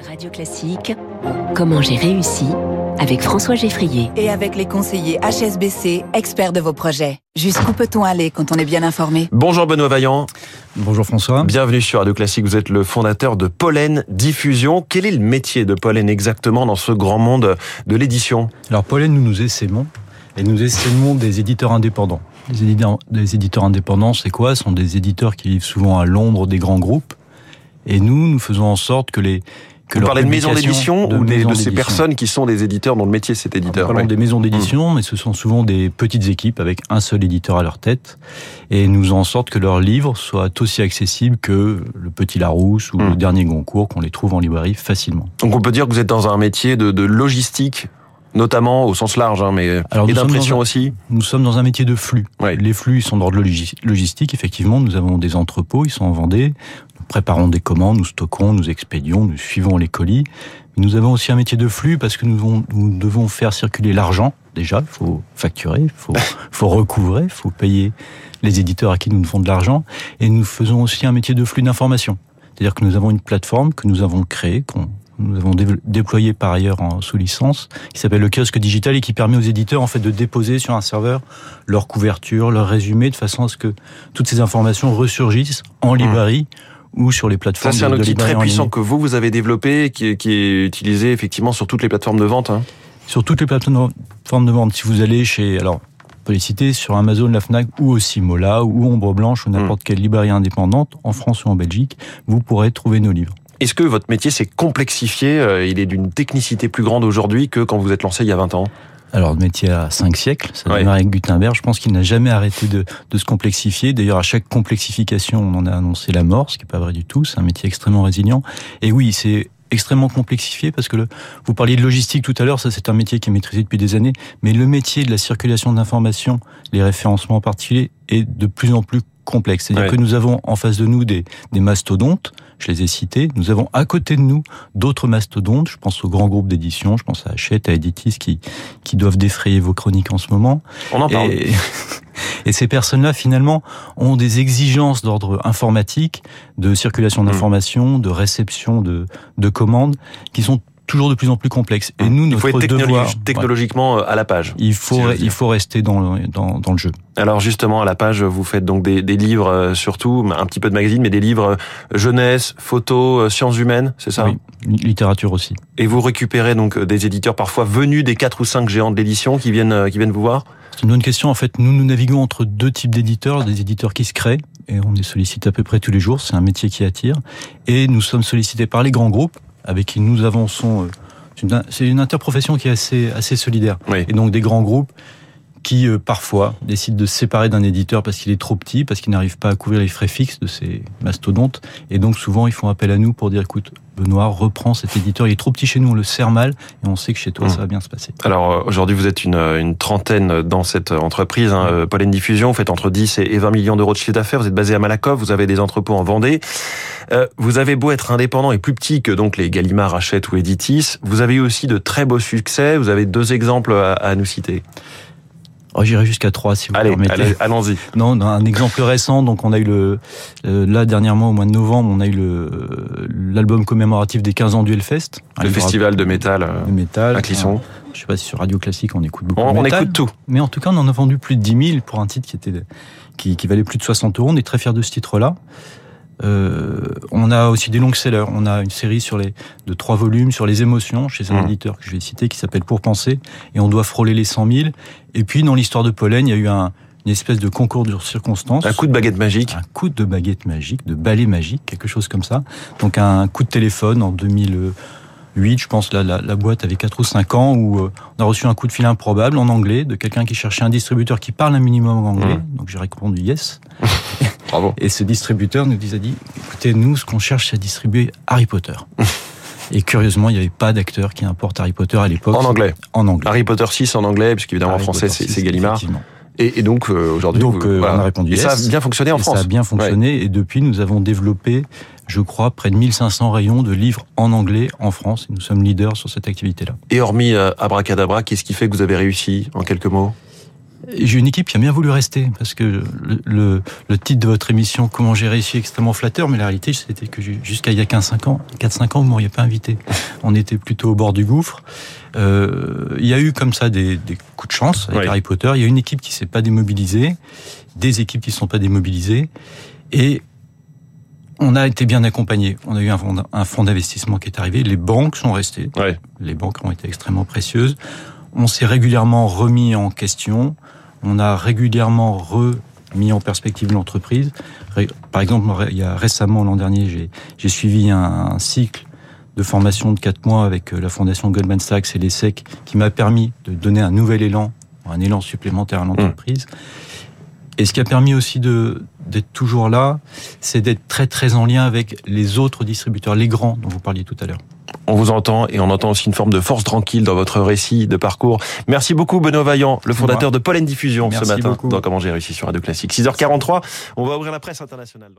Radio Classique, comment j'ai réussi avec François Geffrier. Et avec les conseillers HSBC, experts de vos projets. Jusqu'où peut-on aller quand on est bien informé? Bonjour Benoît Vaillant. Bonjour François. Bienvenue sur Radio Classique. Vous êtes le fondateur de Pollen Diffusion. Quel est le métier de Pollen exactement dans ce grand monde de l'édition? Alors Pollen, nous nous essaimons et nous essaimons des éditeurs indépendants. Les éditeurs, des éditeurs indépendants, c'est quoi? Ce sont des éditeurs qui vivent souvent à l'ombre des grands groupes. Et nous, nous faisons en sorte que les que Vous parlez de maisons d'édition ou de, de ces personnes qui sont des éditeurs dont le métier c'est éditeur Nous parlons des maisons d'édition, mmh. mais ce sont souvent des petites équipes avec un seul éditeur à leur tête. Et nous en sorte que leurs livres soient aussi accessibles que le Petit Larousse ou mmh. le dernier Goncourt, qu'on les trouve en librairie facilement. Donc on peut dire que vous êtes dans un métier de, de logistique notamment au sens large, hein, mais Alors, et d'impression aussi. Nous sommes dans un métier de flux. Ouais. Les flux ils sont d'ordre logistique. Effectivement, nous avons des entrepôts, ils sont en Vendée. Nous préparons des commandes, nous stockons, nous expédions, nous suivons les colis. Mais nous avons aussi un métier de flux parce que nous devons, nous devons faire circuler l'argent. Déjà, il faut facturer, il faut, faut recouvrer, il faut payer les éditeurs à qui nous devons de l'argent. Et nous faisons aussi un métier de flux d'information. C'est-à-dire que nous avons une plateforme que nous avons créée, qu'on nous avons déployé par ailleurs en sous licence, qui s'appelle le kiosque digital et qui permet aux éditeurs en fait de déposer sur un serveur leur couverture, leur résumé, de façon à ce que toutes ces informations ressurgissent en librairie. Ou sur les plateformes. Ça, c'est un outil très puissant que vous, vous avez développé, qui, qui, est utilisé effectivement sur toutes les plateformes de vente. Hein. Sur toutes les plateformes de vente. Si vous allez chez, alors, on peut les citer sur Amazon, la Fnac ou aussi Mola ou Ombre Blanche ou n'importe mmh. quelle librairie indépendante, en France ou en Belgique, vous pourrez trouver nos livres. Est-ce que votre métier s'est complexifié euh, Il est d'une technicité plus grande aujourd'hui que quand vous êtes lancé il y a 20 ans? Alors, le métier a cinq siècles, ça ouais. avec Gutenberg. Je pense qu'il n'a jamais arrêté de, de se complexifier. D'ailleurs, à chaque complexification, on en a annoncé la mort, ce qui n'est pas vrai du tout. C'est un métier extrêmement résilient. Et oui, c'est extrêmement complexifié parce que le, vous parliez de logistique tout à l'heure, ça c'est un métier qui est maîtrisé depuis des années, mais le métier de la circulation d'informations, les référencements en particulier, est de plus en plus complexe. C'est-à-dire ouais. que nous avons en face de nous des, des mastodontes, je les ai cités. Nous avons à côté de nous d'autres mastodontes. Je pense aux grands groupes d'édition, je pense à Hachette, à Editis, qui, qui doivent défrayer vos chroniques en ce moment. On en parle. Et, et ces personnes-là, finalement, ont des exigences d'ordre informatique, de circulation d'informations, de réception de, de commandes, qui sont toujours de plus en plus complexe. Et nous, notre il faut être devoir, technologiquement ouais, à la page. Il faut, si il faut rester dans, dans, dans, le jeu. Alors justement, à la page, vous faites donc des, des livres, euh, surtout un petit peu de magazine, mais des livres euh, jeunesse, photo, euh, sciences humaines, c'est ça? Oui, littérature aussi. Et vous récupérez donc des éditeurs parfois venus des quatre ou cinq géants de l'édition qui viennent, qui viennent vous voir? C'est une bonne question. En fait, nous, nous naviguons entre deux types d'éditeurs, des éditeurs qui se créent, et on est sollicité à peu près tous les jours, c'est un métier qui attire, et nous sommes sollicités par les grands groupes, avec qui nous avançons c'est une interprofession qui est assez, assez solidaire. Oui. Et donc des grands groupes qui euh, parfois décident de se séparer d'un éditeur parce qu'il est trop petit, parce qu'il n'arrive pas à couvrir les frais fixes de ces mastodontes. Et donc souvent ils font appel à nous pour dire écoute, Benoît reprend cet éditeur, il est trop petit chez nous, on le sert mal et on sait que chez toi mmh. ça va bien se passer. Alors aujourd'hui vous êtes une, une trentaine dans cette entreprise, hein, Pollen Diffusion, vous faites entre 10 et 20 millions d'euros de chiffre d'affaires, vous êtes basé à Malakoff, vous avez des entrepôts en Vendée. Euh, vous avez beau être indépendant et plus petit que donc les Gallimard, Hachette ou Editis, vous avez eu aussi de très beaux succès, vous avez deux exemples à, à nous citer. Oh, J'irai jusqu'à trois si vous allez, permettez. Allez, allons-y. Non, un exemple récent. Donc, on a eu le euh, là dernièrement au mois de novembre, on a eu le l'album commémoratif des 15 ans du Hellfest, le festival de métal, de métal à Clisson. Je sais pas si sur Radio Classique on écoute beaucoup. On, de on métal, écoute tout. Mais en tout cas, on en a vendu plus de 10 000 pour un titre qui était qui, qui valait plus de 60 euros. On est très fiers de ce titre-là. Euh, on a aussi des longs sellers. On a une série sur les de trois volumes sur les émotions chez un mmh. éditeur que je vais citer qui s'appelle Pour penser et on doit frôler les 100 000. Et puis dans l'histoire de Pollen, il y a eu un, une espèce de concours de circonstances. Un coup de baguette magique. Un coup de baguette magique, de balai magique, quelque chose comme ça. Donc un coup de téléphone en 2008, je pense, la, la, la boîte avait 4 ou 5 ans, où euh, on a reçu un coup de fil improbable en anglais de quelqu'un qui cherchait un distributeur qui parle un minimum anglais. Mmh. Donc j'ai répondu yes. Bravo. Et ce distributeur nous a dit, écoutez, nous, ce qu'on cherche, c'est à distribuer Harry Potter. Et curieusement, il n'y avait pas d'acteur qui importe Harry Potter à l'époque. En anglais. En anglais. Harry Potter 6 en anglais, puisqu'évidemment en français, c'est Gallimard. Et, et, donc euh, aujourd'hui, donc euh, voilà. on a répondu et yes. ça a bien fonctionné en France. Ça a bien fonctionné ouais. et depuis nous avons développé, je crois, près de 1500 rayons de livres en anglais en France. Et nous sommes leaders sur cette activité-là. Et hormis euh, Abracadabra, qu'est-ce qui fait que vous avez réussi en quelques mots? J'ai une équipe qui a bien voulu rester, parce que le, le, titre de votre émission, Comment j'ai réussi, est extrêmement flatteur, mais la réalité, c'était que jusqu'à il y a 15-5 ans, 4-5 ans, vous m'auriez pas invité. On était plutôt au bord du gouffre. Euh, il y a eu comme ça des, des coups de chance avec Harry Potter. Il y a une équipe qui s'est pas démobilisée, des équipes qui ne sont pas démobilisées, et on a été bien accompagné. On a eu un fonds, d'investissement qui est arrivé. Les banques sont restées. Les banques ont été extrêmement précieuses. On s'est régulièrement remis en question. On a régulièrement remis en perspective l'entreprise. Par exemple, il y a récemment, l'an dernier, j'ai suivi un, cycle de formation de quatre mois avec euh, la fondation Goldman Sachs et l'ESSEC qui m'a permis de donner un nouvel élan, un élan supplémentaire à l'entreprise. Et ce qui a permis aussi de d'être toujours là, c'est d'être très très en lien avec les autres distributeurs, les grands dont vous parliez tout à l'heure. On vous entend et on entend aussi une forme de force tranquille dans votre récit de parcours. Merci beaucoup Benoît Vaillant, le fondateur de Pollen Diffusion ce matin dans Comment j'ai réussi sur Radio Classique. 6h43, on va ouvrir la presse internationale.